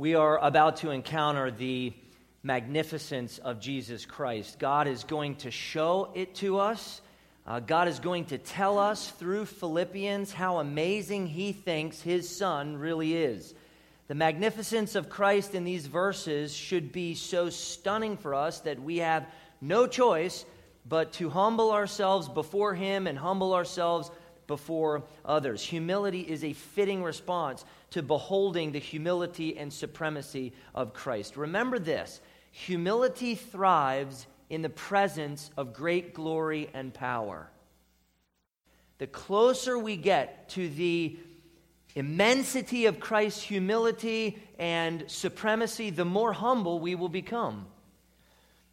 We are about to encounter the magnificence of Jesus Christ. God is going to show it to us. Uh, God is going to tell us through Philippians how amazing He thinks His Son really is. The magnificence of Christ in these verses should be so stunning for us that we have no choice but to humble ourselves before Him and humble ourselves before others. Humility is a fitting response to beholding the humility and supremacy of Christ. Remember this humility thrives in the presence of great glory and power. The closer we get to the immensity of Christ's humility and supremacy, the more humble we will become.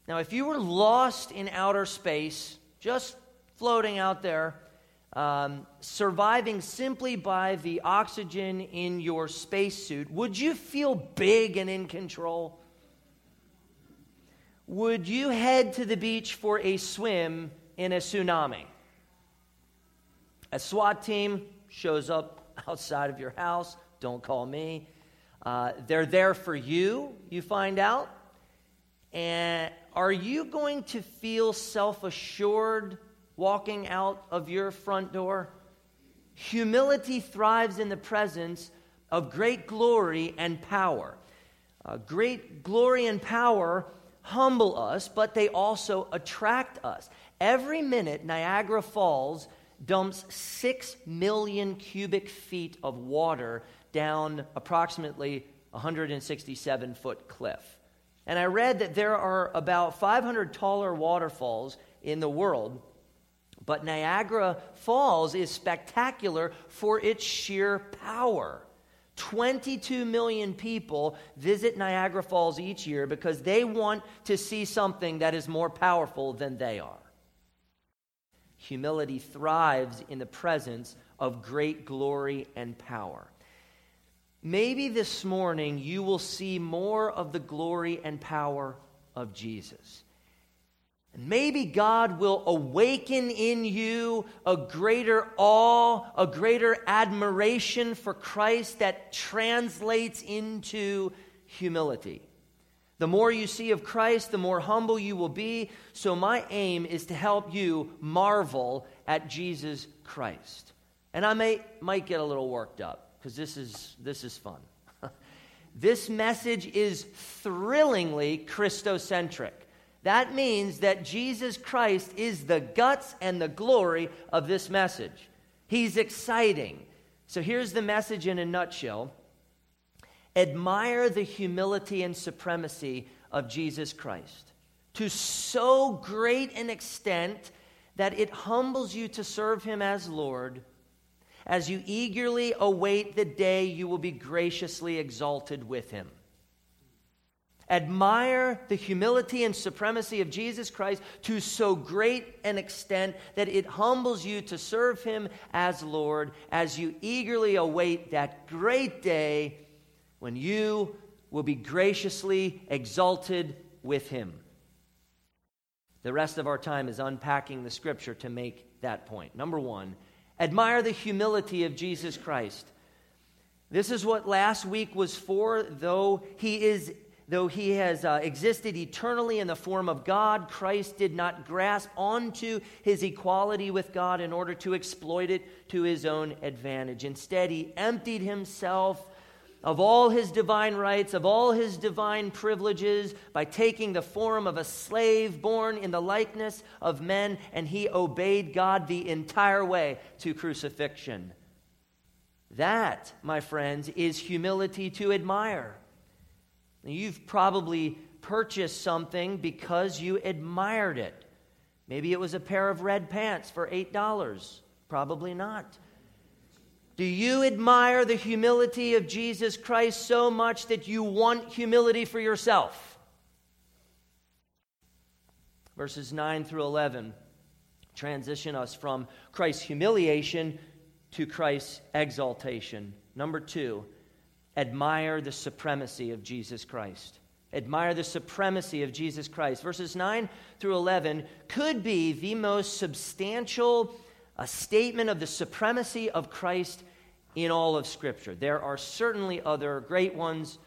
Now, if you were lost in outer space, just floating out there, um, surviving simply by the oxygen in your spacesuit, would you feel big and in control? Would you head to the beach for a swim in a tsunami? A SWAT team shows up outside of your house. Don't call me. Uh, they're there for you, you find out. And are you going to feel self assured walking out of your front door? Humility thrives in the presence of great glory and power. Uh, great glory and power humble us, but they also attract us. Every minute, Niagara Falls dumps 6 million cubic feet of water down approximately 167 foot cliff. And I read that there are about 500 taller waterfalls in the world, but Niagara Falls is spectacular for its sheer power. 22 million people visit Niagara Falls each year because they want to see something that is more powerful than they are. Humility thrives in the presence of great glory and power. Maybe this morning you will see more of the glory and power of Jesus. And maybe God will awaken in you a greater awe, a greater admiration for Christ that translates into humility. The more you see of Christ, the more humble you will be. So, my aim is to help you marvel at Jesus Christ. And I may, might get a little worked up because this is, this is fun. this message is thrillingly Christocentric. That means that Jesus Christ is the guts and the glory of this message. He's exciting. So here's the message in a nutshell admire the humility and supremacy of Jesus Christ to so great an extent that it humbles you to serve him as Lord as you eagerly await the day you will be graciously exalted with him. Admire the humility and supremacy of Jesus Christ to so great an extent that it humbles you to serve him as Lord as you eagerly await that great day when you will be graciously exalted with him. The rest of our time is unpacking the scripture to make that point. Number one, admire the humility of Jesus Christ. This is what last week was for, though he is though he has uh, existed eternally in the form of God, Christ did not grasp onto his equality with God in order to exploit it to his own advantage. Instead, he emptied himself of all his divine rights, of all his divine privileges, by taking the form of a slave born in the likeness of men, and he obeyed God the entire way to crucifixion. That, my friends, is humility to admire. You've probably purchased something because you admired it. Maybe it was a pair of red pants for $8. Probably not. Do you admire the humility of Jesus Christ so much that you want humility for yourself? Verses 9 through 11 transition us from Christ's humiliation to Christ's exaltation. Number two, admire the supremacy of Jesus Christ. Admire the supremacy of Jesus Christ. Verses 9 through 11 could be the most substantial a statement of the supremacy of Christ in all of Scripture. There are certainly other great ones,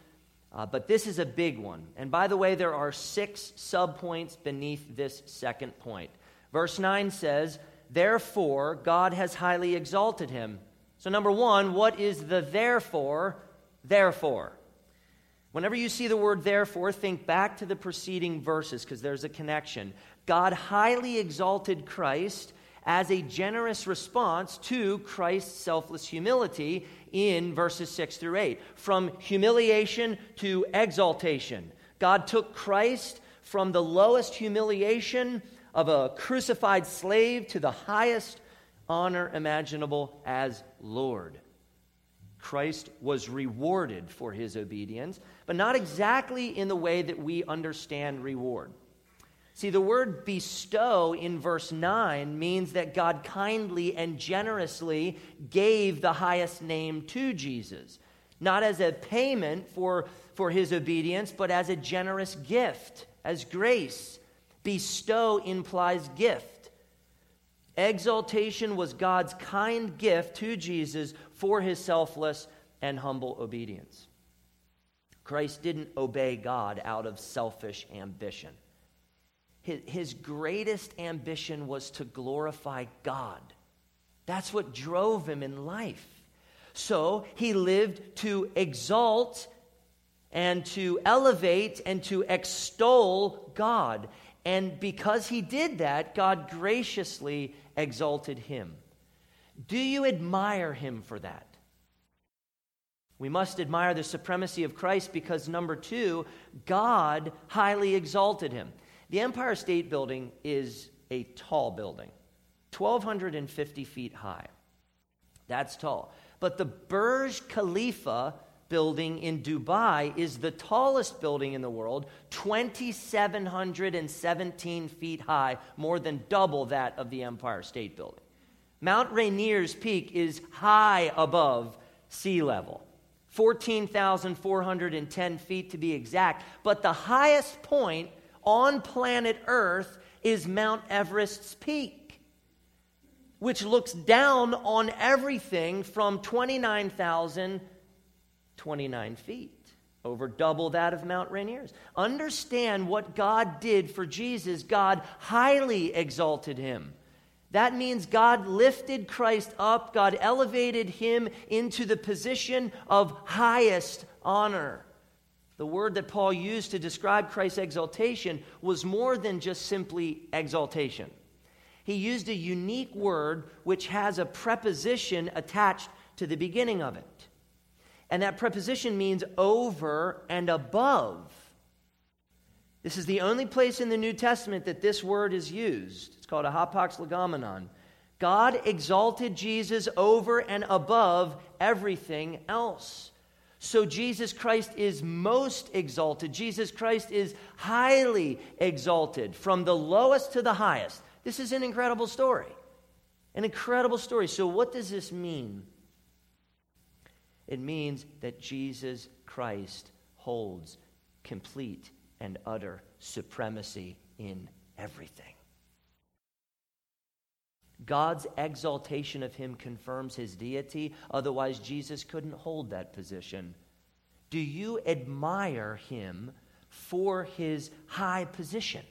Uh, but this is a big one. And by the way, there are six subpoints beneath this second point. Verse 9 says, Therefore, God has highly exalted him. So, number one, what is the therefore? Therefore. Whenever you see the word therefore, think back to the preceding verses because there's a connection. God highly exalted Christ as a generous response to Christ's selfless humility in verses 6 through 8. From humiliation to exaltation. God took Christ from the lowest humiliation of a crucified slave to the highest honor imaginable as Lord. Christ was rewarded for his obedience, but not exactly in the way that we understand reward. See, the word bestow in verse 9 means that God kindly and generously gave the highest name to Jesus, not as a payment for, for his obedience, but as a generous gift, as grace. Bestow implies gift. Exaltation was God's kind gift to Jesus for his selfless and humble obedience. Christ didn't obey God out of selfish ambition. His, greatest ambition was to glorify God. That's what drove him in life. So he lived to exalt and to elevate and to extol God. And because he did that, God graciously exalted him. Do you admire him for that? We must admire the supremacy of Christ because, number two, God highly exalted him. The Empire State Building is a tall building, 1,250 feet high. That's tall. But the Burj Khalifa building in Dubai is the tallest building in the world, 2,717 feet high, more than double that of the Empire State Building. Mount Rainier's peak is high above sea level. 14,410 feet to be exact. But the highest point on planet Earth is Mount Everest's peak, which looks down on everything from 29,029 feet, over double that of Mount Rainier's. Understand what God did for Jesus. God highly exalted him. That means God lifted Christ up, God elevated him into the position of highest honor. The word that Paul used to describe Christ's exaltation was more than just simply exaltation. He used a unique word which has a preposition attached to the beginning of it. And that preposition means over and above. This is the only place in the New Testament that this word is used. It's called a hapax legomenon. God exalted Jesus over and above everything else. So Jesus Christ is most exalted. Jesus Christ is highly exalted from the lowest to the highest. This is an incredible story. An incredible story. So, what does this mean? It means that Jesus Christ holds complete and utter supremacy in everything. God's exaltation of him confirms his deity. Otherwise, Jesus couldn't hold that position. Do you admire him for his high position?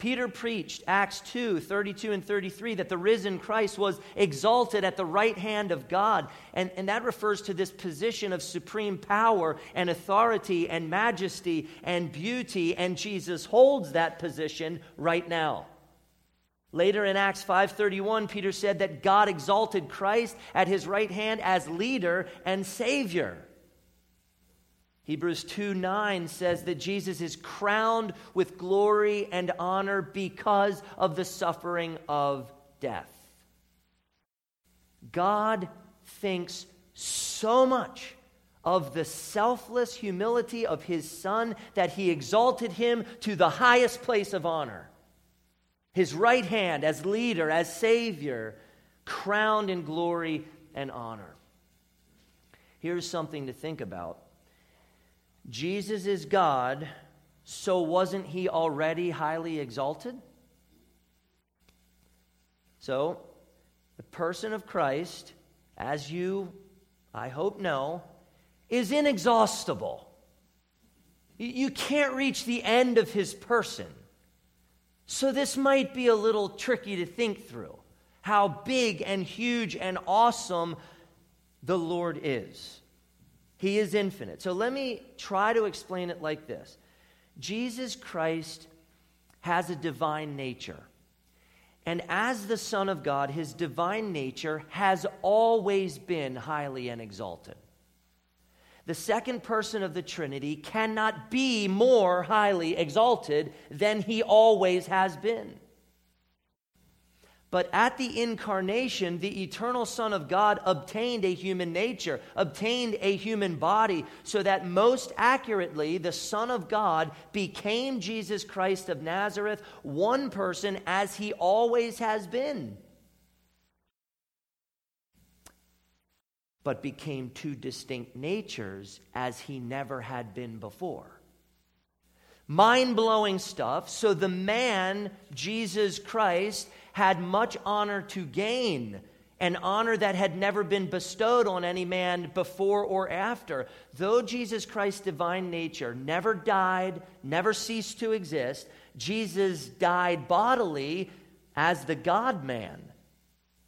Peter preached, Acts 2 32 and 33, that the risen Christ was exalted at the right hand of God. And, and that refers to this position of supreme power and authority and majesty and beauty. And Jesus holds that position right now. Later in Acts 5:31 Peter said that God exalted Christ at his right hand as leader and savior. Hebrews 2 9 says that Jesus is crowned with glory and honor because of the suffering of death. God thinks so much of the selfless humility of his Son that he exalted him to the highest place of honor his right hand as leader, as Savior, crowned in glory and honor. Here's something to think about Jesus is God, so wasn't he already highly exalted? So, the person of Christ, as you, I hope, know, is inexhaustible. You can't reach the end of his person. So, this might be a little tricky to think through how big and huge and awesome the Lord is. He is infinite. So, let me try to explain it like this Jesus Christ has a divine nature. And as the Son of God, his divine nature has always been highly and exalted the second person of the Trinity cannot be more highly exalted than he always has been. But at the incarnation, the eternal Son of God obtained a human nature, obtained a human body, so that most accurately, the Son of God became Jesus Christ of Nazareth, one person as he always has been. but became two distinct natures as he never had been before. Mind blowing stuff. So the man, Jesus Christ, had much honor to gain, an honor that had never been bestowed on any man before or after. Though Jesus Christ's divine nature never died, never ceased to exist, Jesus died bodily as the God man.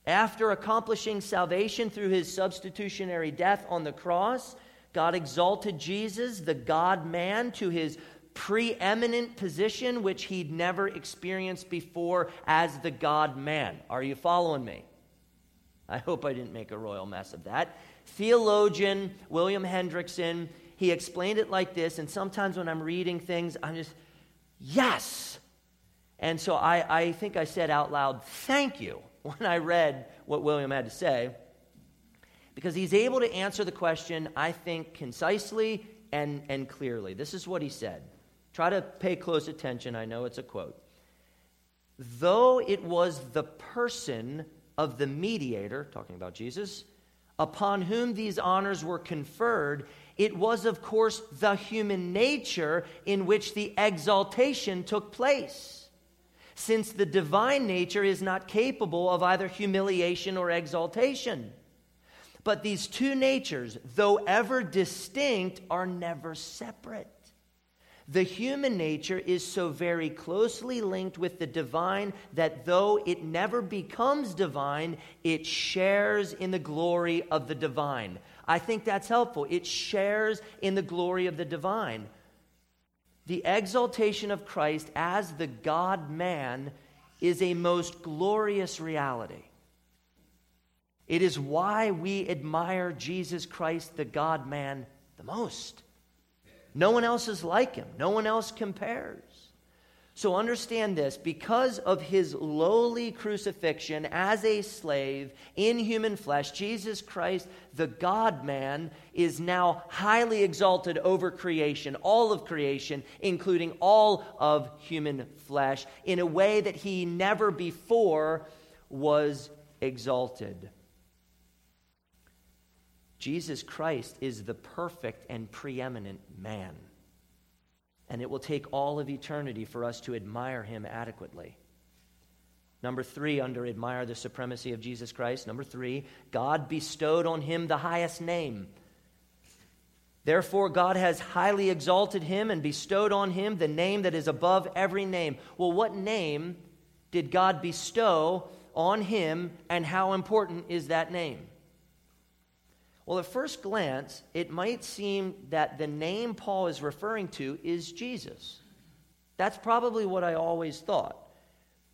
After accomplishing salvation through his substitutionary death on the cross, God exalted Jesus, the God man, to his preeminent position, which he'd never experienced before as the God man. Are you following me? I hope I didn't make a royal mess of that. Theologian William Hendriksen, he explained it like this, and sometimes when I'm reading things, I'm just, yes! And so I, I think I said out loud, thank you when I read what William had to say because he's able to answer the question, I think, concisely and, and clearly. This is what he said. Try to pay close attention. I know it's a quote. Though it was the person of the mediator, talking about Jesus, upon whom these honors were conferred, it was, of course, the human nature in which the exaltation took place since the divine nature is not capable of either humiliation or exaltation. But these two natures, though ever distinct, are never separate. The human nature is so very closely linked with the divine that though it never becomes divine, it shares in the glory of the divine. I think that's helpful. It shares in the glory of the divine the exaltation of Christ as the God man is a most glorious reality. It is why we admire Jesus Christ, the God man, the most. No one else is like him, no one else compares. So understand this because of his lowly crucifixion as a slave in human flesh, Jesus Christ, the God man, is now highly exalted over creation, all of creation, including all of human flesh, in a way that he never before was exalted. Jesus Christ is the perfect and preeminent man and it will take all of eternity for us to admire him adequately. Number three, under admire the supremacy of Jesus Christ. Number three, God bestowed on him the highest name. Therefore, God has highly exalted him and bestowed on him the name that is above every name. Well, what name did God bestow on him, and how important is that name? Well, at first glance, it might seem that the name Paul is referring to is Jesus. That's probably what I always thought.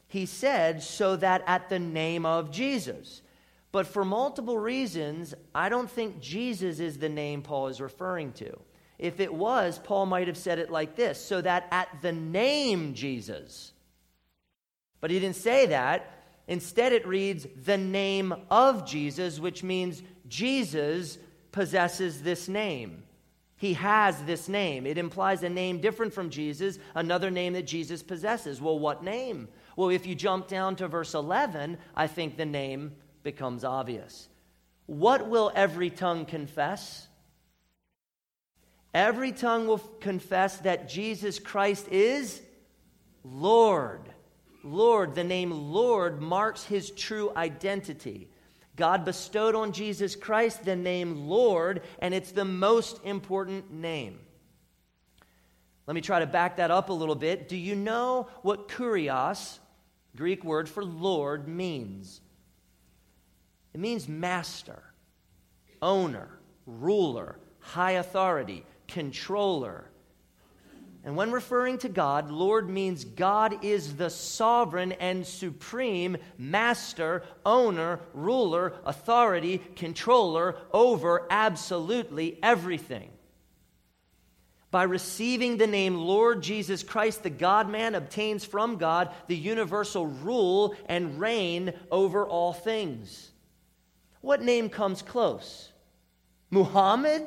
He said, so that at the name of Jesus. But for multiple reasons, I don't think Jesus is the name Paul is referring to. If it was, Paul might have said it like this so that at the name Jesus. But he didn't say that. Instead, it reads the name of Jesus, which means Jesus possesses this name. He has this name. It implies a name different from Jesus, another name that Jesus possesses. Well, what name? Well, if you jump down to verse 11, I think the name becomes obvious. What will every tongue confess? Every tongue will confess that Jesus Christ is Lord. Lord, the name Lord marks his true identity. God bestowed on Jesus Christ the name Lord, and it's the most important name. Let me try to back that up a little bit. Do you know what kurios, Greek word for Lord, means? It means master, owner, ruler, high authority, controller. And when referring to God, Lord means God is the sovereign and supreme master, owner, ruler, authority, controller over absolutely everything. By receiving the name Lord Jesus Christ, the God man obtains from God the universal rule and reign over all things. What name comes close? Muhammad?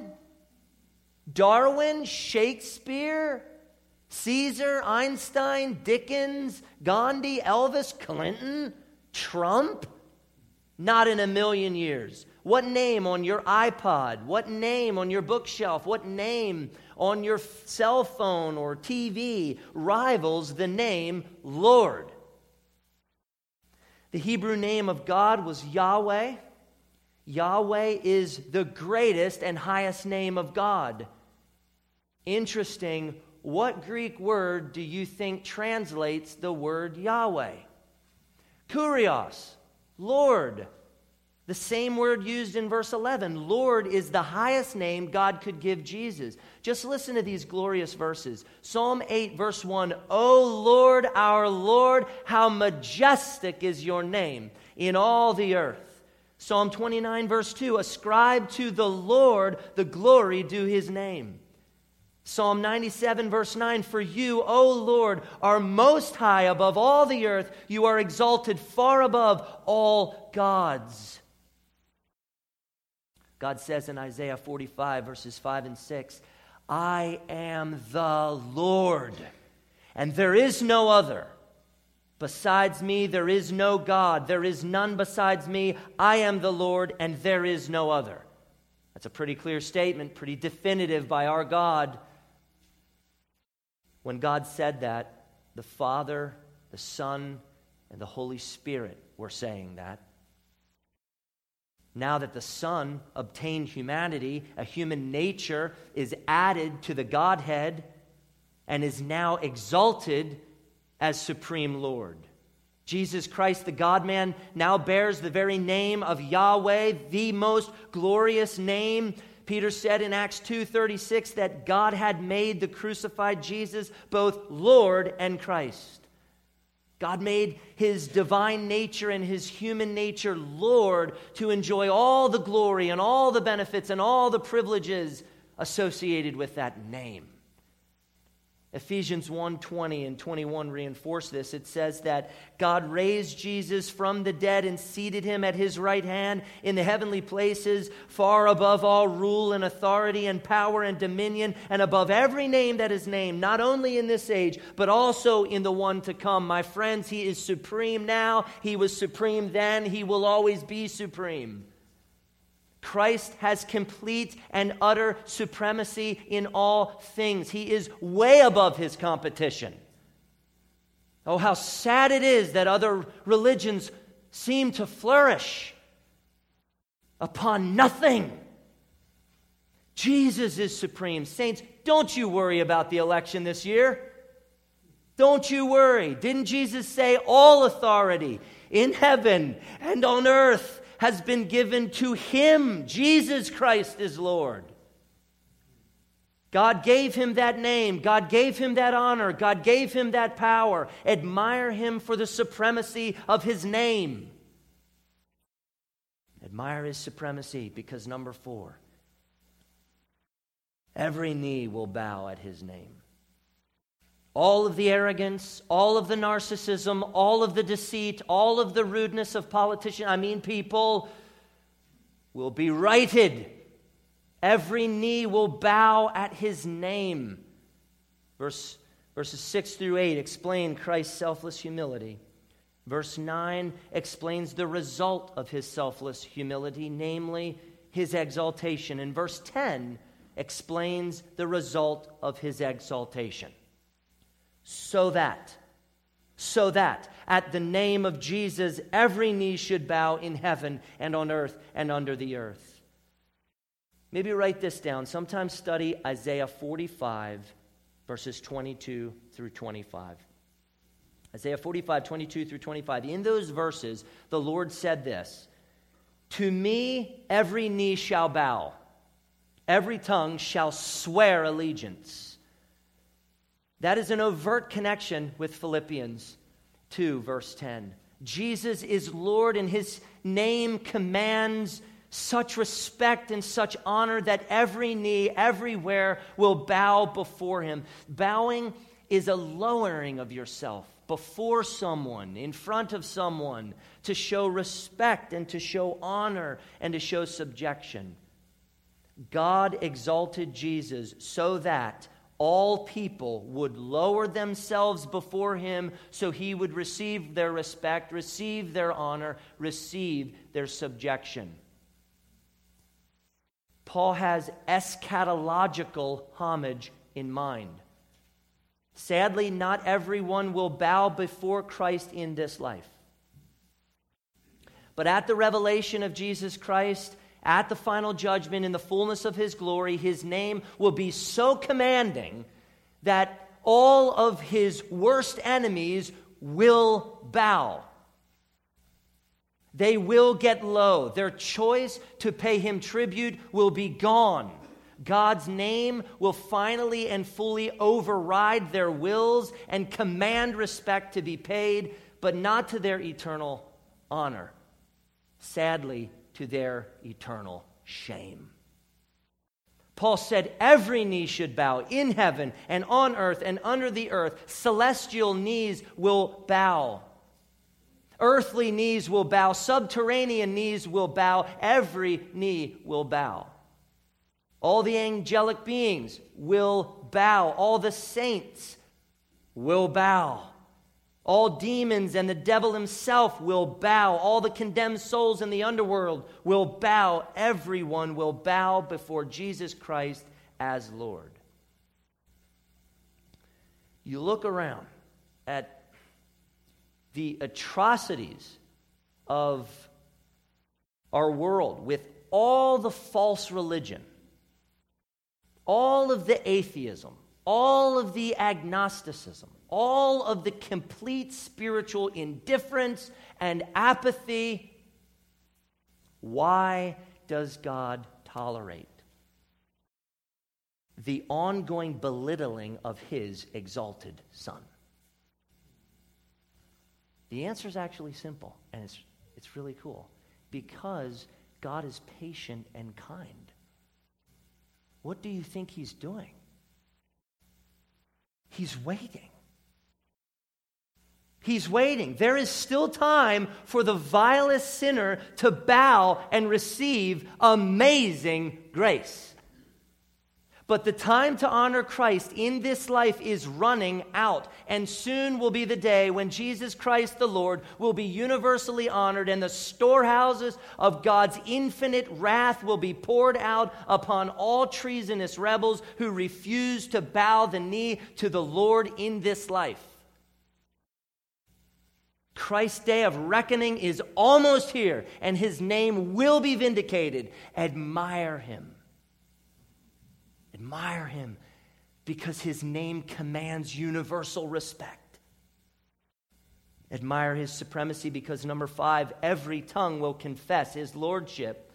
Darwin? Shakespeare? Caesar? Einstein? Dickens? Gandhi? Elvis? Clinton? Trump? Not in a million years. What name on your iPod? What name on your bookshelf? What name on your cell phone or TV rivals the name Lord? The Hebrew name of God was Yahweh. Yahweh is the greatest and highest name of God. Interesting. What Greek word do you think translates the word Yahweh? Kurios, Lord. The same word used in verse 11. Lord is the highest name God could give Jesus. Just listen to these glorious verses. Psalm 8, verse 1 O Lord, our Lord, how majestic is your name in all the earth. Psalm 29, verse 2 Ascribe to the Lord the glory due his name. Psalm 97, verse 9 For you, O Lord, are most high above all the earth. You are exalted far above all gods. God says in Isaiah 45, verses 5 and 6, I am the Lord, and there is no other. Besides me, there is no God. There is none besides me. I am the Lord, and there is no other. That's a pretty clear statement, pretty definitive by our God. When God said that, the Father, the Son, and the Holy Spirit were saying that. Now that the Son obtained humanity, a human nature is added to the Godhead and is now exalted as Supreme Lord. Jesus Christ, the God man, now bears the very name of Yahweh, the most glorious name. Peter said in Acts 2:36 that God had made the crucified Jesus both Lord and Christ. God made his divine nature and his human nature Lord to enjoy all the glory and all the benefits and all the privileges associated with that name. Ephesians 1:20 and 21 reinforce this. It says that God raised Jesus from the dead and seated him at his right hand in the heavenly places, far above all rule and authority and power and dominion, and above every name that is named, not only in this age, but also in the one to come. My friends, he is supreme now. He was supreme then. He will always be supreme. Christ has complete and utter supremacy in all things. He is way above his competition. Oh, how sad it is that other religions seem to flourish upon nothing. Jesus is supreme. Saints, don't you worry about the election this year. Don't you worry. Didn't Jesus say, All authority in heaven and on earth has been given to him. Jesus Christ is Lord. God gave him that name. God gave him that honor. God gave him that power. Admire him for the supremacy of his name. Admire his supremacy because, number four, every knee will bow at his name. All of the arrogance, all of the narcissism, all of the deceit, all of the rudeness of politicians, I mean people, will be righted. Every knee will bow at his name. Verse, verses 6 through 8 explain Christ's selfless humility. Verse 9 explains the result of his selfless humility, namely his exaltation. And verse 10 explains the result of his exaltation so that, so that at the name of Jesus every knee should bow in heaven and on earth and under the earth. Maybe write this down. Sometimes study Isaiah 45, verses 22 through 25. Isaiah 45, 22 through 25. In those verses, the Lord said this To me every knee shall bow, every tongue shall swear allegiance. That is an overt connection with Philippians 2, verse 10. Jesus is Lord, and his name commands such respect and such honor that every knee, everywhere, will bow before him. Bowing is a lowering of yourself before someone, in front of someone, to show respect and to show honor and to show subjection. God exalted Jesus so that all people would lower themselves before him so he would receive their respect, receive their honor, receive their subjection. Paul has eschatological homage in mind. Sadly, not everyone will bow before Christ in this life. But at the revelation of Jesus Christ, at the final judgment in the fullness of his glory, his name will be so commanding that all of his worst enemies will bow. They will get low. Their choice to pay him tribute will be gone. God's name will finally and fully override their wills and command respect to be paid, but not to their eternal honor. Sadly, to their eternal shame. Paul said every knee should bow in heaven and on earth and under the earth. Celestial knees will bow. Earthly knees will bow. Subterranean knees will bow. Every knee will bow. All the angelic beings will bow. All the saints will bow. All demons and the devil himself will bow. All the condemned souls in the underworld will bow. Everyone will bow before Jesus Christ as Lord. You look around at the atrocities of our world with all the false religion, all of the atheism, all of the agnosticism, all of the complete spiritual indifference and apathy. Why does God tolerate the ongoing belittling of his exalted Son? The answer is actually simple, and it's, it's really cool. Because God is patient and kind. What do you think he's doing? He's waiting. He's waiting. There is still time for the vilest sinner to bow and receive amazing grace. But the time to honor Christ in this life is running out, and soon will be the day when Jesus Christ the Lord will be universally honored, and the storehouses of God's infinite wrath will be poured out upon all treasonous rebels who refuse to bow the knee to the Lord in this life. Christ's day of reckoning is almost here, and his name will be vindicated. Admire him. Admire him because his name commands universal respect. Admire his supremacy because, number five, every tongue will confess his lordship.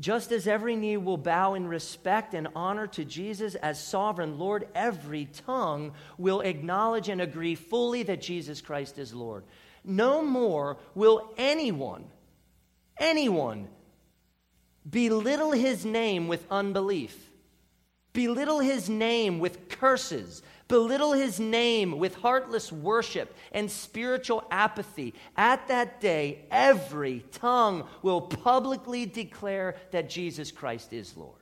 Just as every knee will bow in respect and honor to Jesus as sovereign Lord, every tongue will acknowledge and agree fully that Jesus Christ is Lord. No more will anyone, anyone, belittle his name with unbelief, belittle his name with curses, belittle his name with heartless worship and spiritual apathy, at that day, every tongue will publicly declare that Jesus Christ is Lord.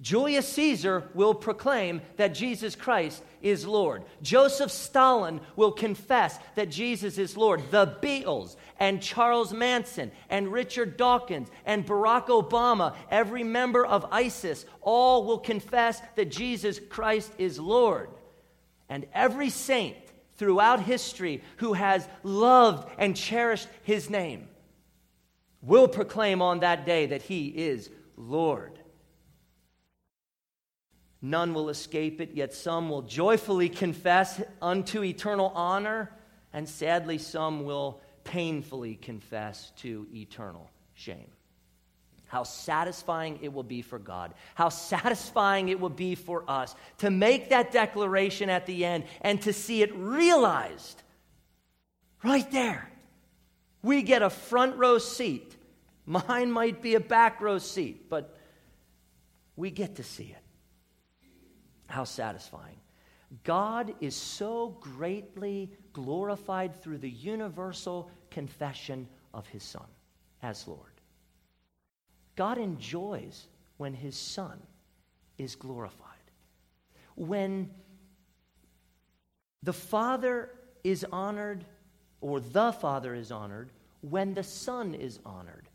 Julius Caesar will proclaim that Jesus Christ is Lord. Joseph Stalin will confess that Jesus is Lord. The Beatles and Charles Manson and Richard Dawkins and Barack Obama, every member of ISIS, all will confess that Jesus Christ is Lord. And every saint throughout history who has loved and cherished his name will proclaim on that day that he is Lord. None will escape it, yet some will joyfully confess unto eternal honor, and sadly, some will painfully confess to eternal shame. How satisfying it will be for God. How satisfying it will be for us to make that declaration at the end and to see it realized right there. We get a front row seat. Mine might be a back row seat, but we get to see it. How satisfying. God is so greatly glorified through the universal confession of his Son as Lord. God enjoys when his Son is glorified. When the Father is honored, or the Father is honored, when the Son is honored.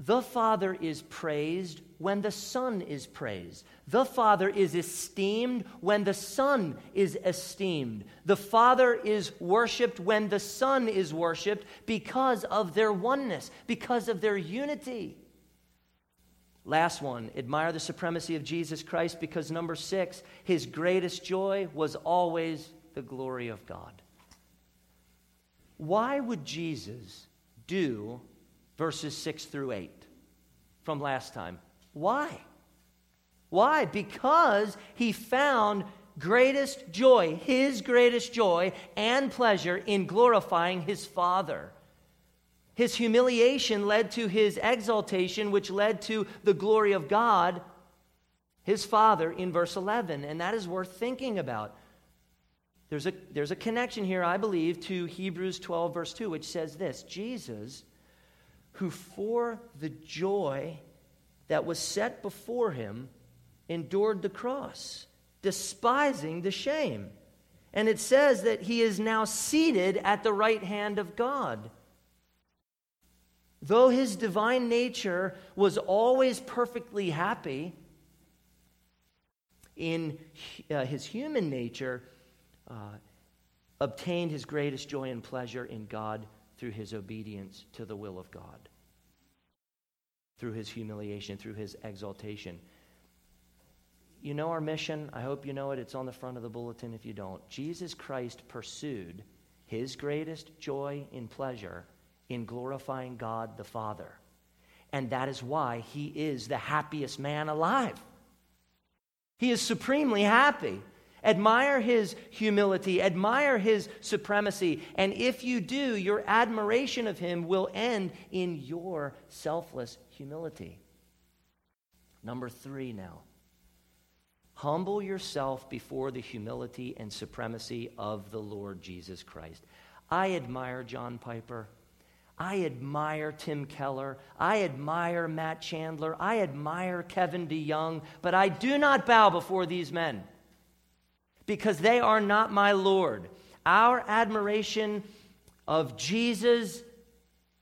The Father is praised when the Son is praised. The Father is esteemed when the Son is esteemed. The Father is worshiped when the Son is worshiped because of their oneness, because of their unity. Last one, admire the supremacy of Jesus Christ because number six, his greatest joy was always the glory of God. Why would Jesus do verses 6 through 8 from last time. Why? Why? Because he found greatest joy, his greatest joy and pleasure in glorifying his Father. His humiliation led to his exaltation, which led to the glory of God, his Father, in verse 11. And that is worth thinking about. There's a, there's a connection here, I believe, to Hebrews 12, verse 2, which says this Jesus who for the joy that was set before him endured the cross, despising the shame. And it says that he is now seated at the right hand of God. Though his divine nature was always perfectly happy, in uh, his human nature, uh, obtained his greatest joy and pleasure in God through his obedience to the will of God, through his humiliation, through his exaltation. You know our mission? I hope you know it. It's on the front of the bulletin if you don't. Jesus Christ pursued his greatest joy and pleasure in glorifying God the Father. And that is why he is the happiest man alive. He is supremely happy. Admire his humility, admire his supremacy, and if you do, your admiration of him will end in your selfless humility. Number three now. Humble yourself before the humility and supremacy of the Lord Jesus Christ. I admire John Piper. I admire Tim Keller. I admire Matt Chandler. I admire Kevin DeYoung, but I do not bow before these men because they are not my Lord. Our admiration of Jesus,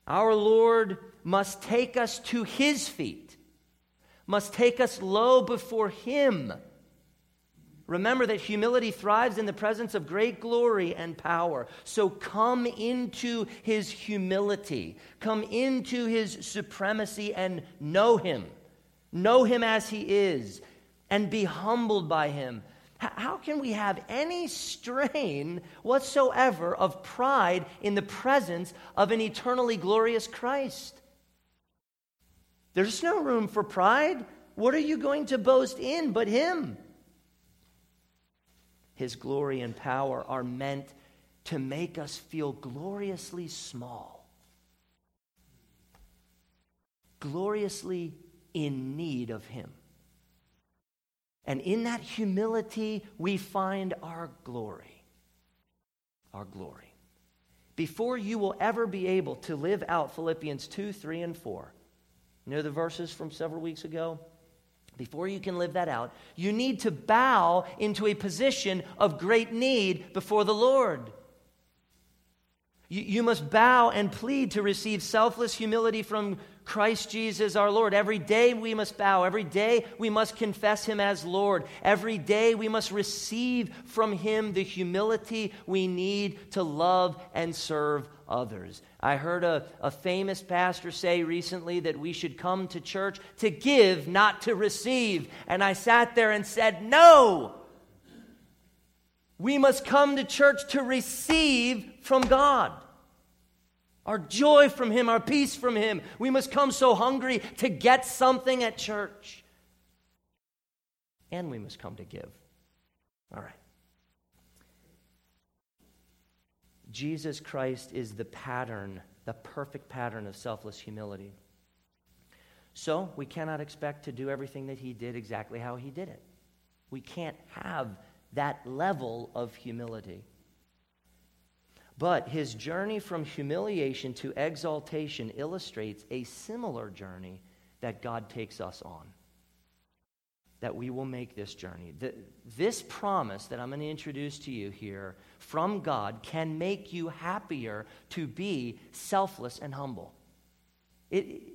our Lord, must take us to his feet, must take us low before him. Remember that humility thrives in the presence of great glory and power. So come into his humility, come into his supremacy and know him. Know him as he is and be humbled by him how can we have any strain whatsoever of pride in the presence of an eternally glorious Christ? There's no room for pride. What are you going to boast in but Him? His glory and power are meant to make us feel gloriously small, gloriously in need of Him. And in that humility, we find our glory. Our glory. Before you will ever be able to live out Philippians 2, 3, and 4, you know the verses from several weeks ago? Before you can live that out, you need to bow into a position of great need before the Lord. You, you must bow and plead to receive selfless humility from Christ Jesus our Lord. Every day we must bow. Every day we must confess Him as Lord. Every day we must receive from Him the humility we need to love and serve others. I heard a, a famous pastor say recently that we should come to church to give, not to receive. And I sat there and said, No! We must come to church to receive from God. Our joy from Him, our peace from Him. We must come so hungry to get something at church. And we must come to give. All right. Jesus Christ is the pattern, the perfect pattern of selfless humility. So we cannot expect to do everything that He did exactly how He did it. We can't have that level of humility. But his journey from humiliation to exaltation illustrates a similar journey that God takes us on. That we will make this journey. This promise that I'm going to introduce to you here from God can make you happier to be selfless and humble. It,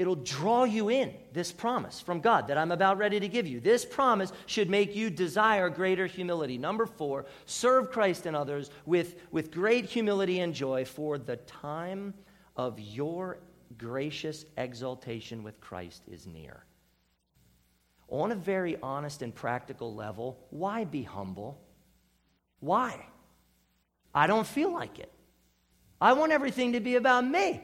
It'll draw you in, this promise from God that I'm about ready to give you. This promise should make you desire greater humility. Number four, serve Christ and others with, with great humility and joy, for the time of your gracious exaltation with Christ is near. On a very honest and practical level, why be humble? Why? I don't feel like it. I want everything to be about me.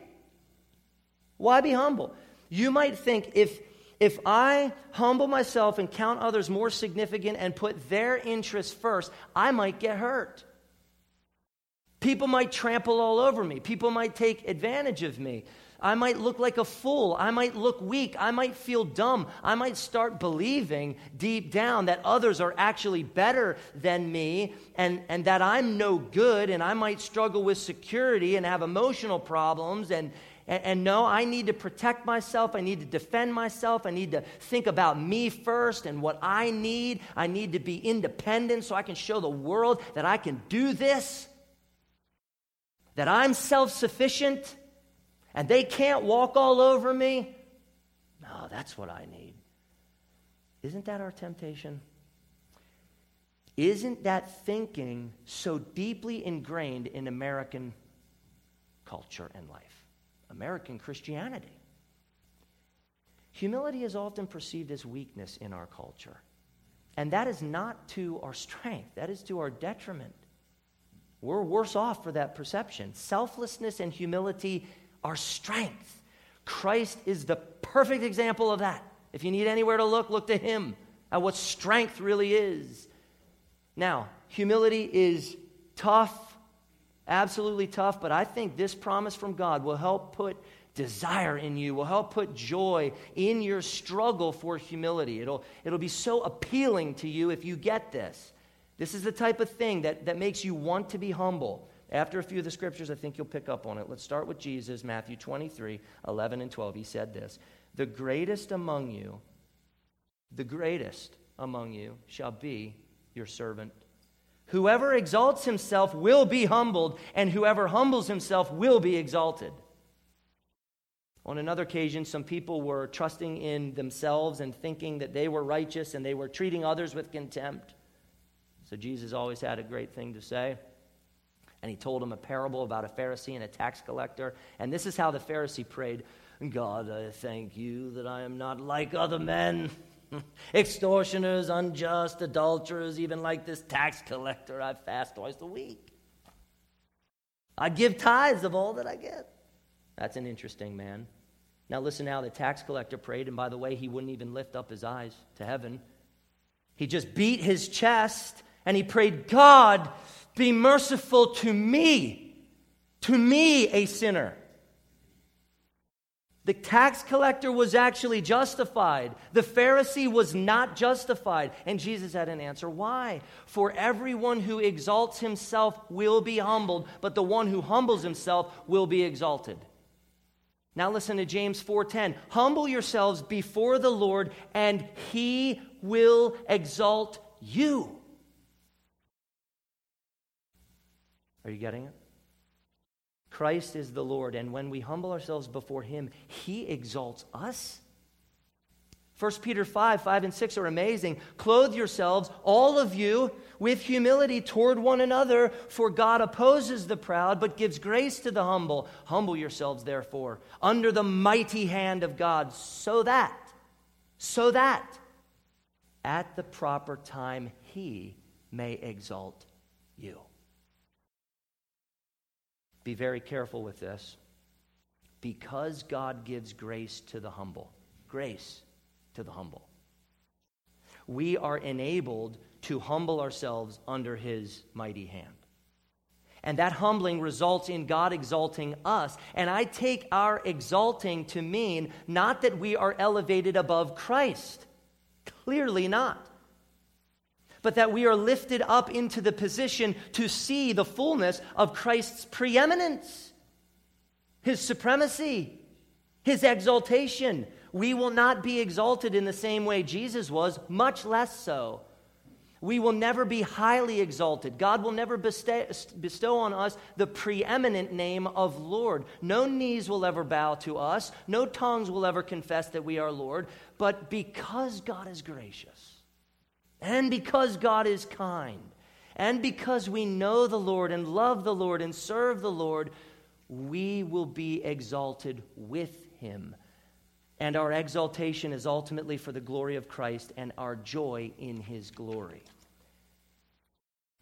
Why be humble? You might think if, if I humble myself and count others more significant and put their interests first, I might get hurt. People might trample all over me. People might take advantage of me. I might look like a fool. I might look weak. I might feel dumb. I might start believing deep down that others are actually better than me and, and that I'm no good. And I might struggle with security and have emotional problems and, and, and no, I need to protect myself. I need to defend myself. I need to think about me first and what I need. I need to be independent so I can show the world that I can do this, that I'm self sufficient, and they can't walk all over me. No, that's what I need. Isn't that our temptation? Isn't that thinking so deeply ingrained in American culture and life? American Christianity. Humility is often perceived as weakness in our culture. And that is not to our strength, that is to our detriment. We're worse off for that perception. Selflessness and humility are strength. Christ is the perfect example of that. If you need anywhere to look, look to him at what strength really is. Now, humility is tough absolutely tough, but I think this promise from God will help put desire in you, will help put joy in your struggle for humility. It'll, it'll be so appealing to you if you get this. This is the type of thing that, that makes you want to be humble. After a few of the scriptures, I think you'll pick up on it. Let's start with Jesus, Matthew 23 11 and 12. He said this The greatest among you, the greatest among you shall be your servant. Whoever exalts himself will be humbled, and whoever humbles himself will be exalted. On another occasion, some people were trusting in themselves and thinking that they were righteous and they were treating others with contempt. So Jesus always had a great thing to say. And he told them a parable about a Pharisee and a tax collector. And this is how the Pharisee prayed God, I thank you that I am not like other men Extortioners, unjust, adulterers, even like this tax collector, I fast twice a week. I give tithes of all that I get. That's an interesting man. Now, listen how the tax collector prayed, and by the way, he wouldn't even lift up his eyes to heaven. He just beat his chest and he prayed, God, be merciful to me, to me, a sinner. The tax collector was actually justified. The Pharisee was not justified. And Jesus had an answer. Why? For everyone who exalts himself will be humbled, but the one who humbles himself will be exalted. Now listen to James 4:10. Humble yourselves before the Lord and he will exalt you. Are you getting it? Christ is the Lord, and when we humble ourselves before him, he exalts us. 1 Peter 5, 5 and 6 are amazing. Clothe yourselves, all of you, with humility toward one another, for God opposes the proud, but gives grace to the humble. Humble yourselves, therefore, under the mighty hand of God, so that, so that, at the proper time, he may exalt you. Be very careful with this. Because God gives grace to the humble, grace to the humble. We are enabled to humble ourselves under his mighty hand. And that humbling results in God exalting us. And I take our exalting to mean not that we are elevated above Christ, clearly not, but that we are lifted up into the position to see the fullness of Christ's preeminence, his supremacy, his exaltation, we will not be exalted in the same way Jesus was, much less so. We will never be highly exalted. God will never bestow, on us the preeminent name of Lord. No knees will ever bow to us, no tongues will ever confess that we are Lord. But because God is gracious, and because God is kind, and because we know the Lord and love the Lord and serve the Lord, we will be exalted with Him and our exaltation is ultimately for the glory of Christ and our joy in his glory.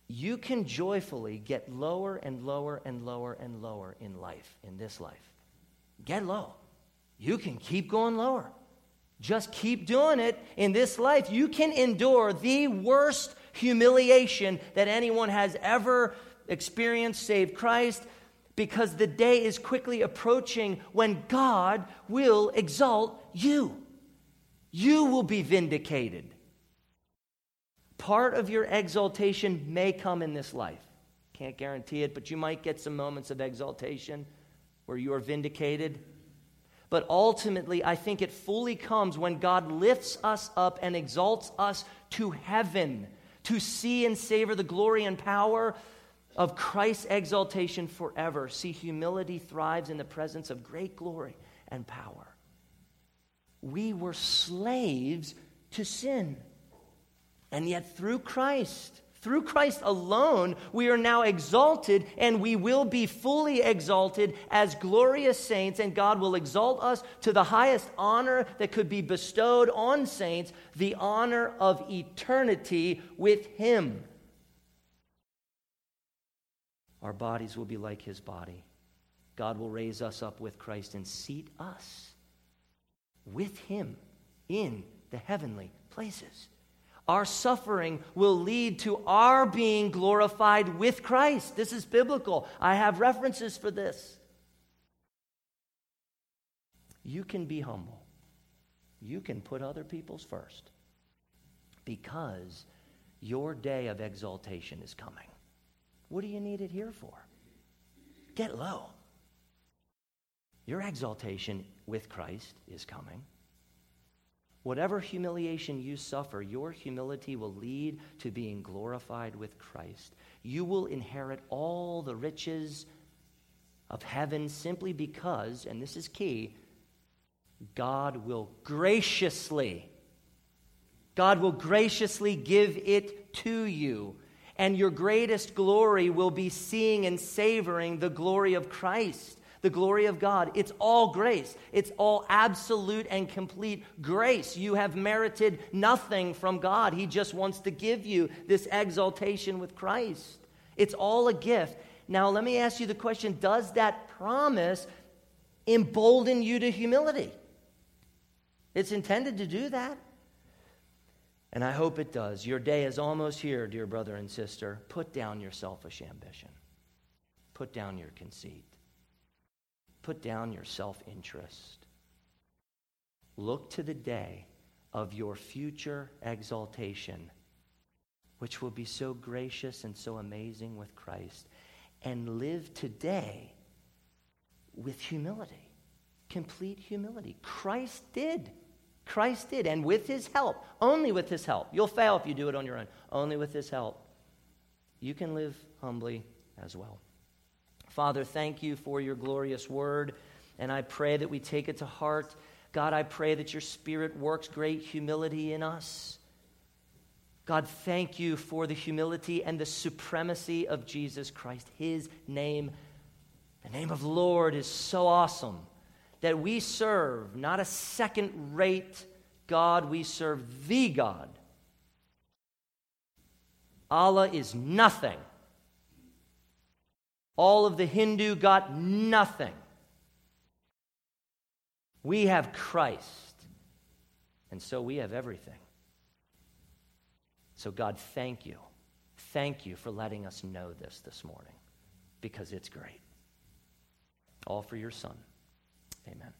You can joyfully get lower and lower and lower and lower in life, in this life. Get low. You can keep going lower. Just keep doing it in this life. You can endure the worst humiliation that anyone has ever experienced, save Christ, because the day is quickly approaching when God will exalt you. You will be vindicated. Part of your exaltation may come in this life. Can't guarantee it, but you might get some moments of exaltation where you are vindicated. But ultimately, I think it fully comes when God lifts us up and exalts us to heaven to see and savor the glory and power of Christ's exaltation forever. See, humility thrives in the presence of great glory and power. We were slaves to sin. And yet, through Christ, through Christ alone, we are now exalted and we will be fully exalted as glorious saints, and God will exalt us to the highest honor that could be bestowed on saints the honor of eternity with Him. Our bodies will be like his body. God will raise us up with Christ and seat us with him in the heavenly places. Our suffering will lead to our being glorified with Christ. This is biblical. I have references for this. You can be humble. You can put other people's first because your day of exaltation is coming. What do you need it here for? Get low. Your exaltation with Christ is coming. Whatever humiliation you suffer, your humility will lead to being glorified with Christ. You will inherit all the riches of heaven simply because, and this is key, God will graciously, God will graciously give it to you and your greatest glory will be seeing and savoring the glory of Christ, the glory of God. It's all grace, it's all absolute and complete grace. You have merited nothing from God. He just wants to give you this exaltation with Christ. It's all a gift. Now, let me ask you the question Does that promise embolden you to humility? It's intended to do that. And I hope it does. Your day is almost here, dear brother and sister. Put down your selfish ambition, put down your conceit, put down your self interest. Look to the day of your future exaltation, which will be so gracious and so amazing with Christ, and live today with humility, complete humility. Christ did. Christ did. And with his help, only with his help, you'll fail if you do it on your own, only with his help, you can live humbly as well. Father, thank you for your glorious word, and I pray that we take it to heart. God, I pray that your Spirit works great humility in us. God, thank you for the humility and the supremacy of Jesus Christ. His name, the name of Lord, is so awesome that we serve not a second rate God, we serve the God. Allah is nothing. All of the Hindu got nothing. We have Christ, and so we have everything. So, God, thank you. Thank you for letting us know this this morning because it's great. All for your Son. Amen.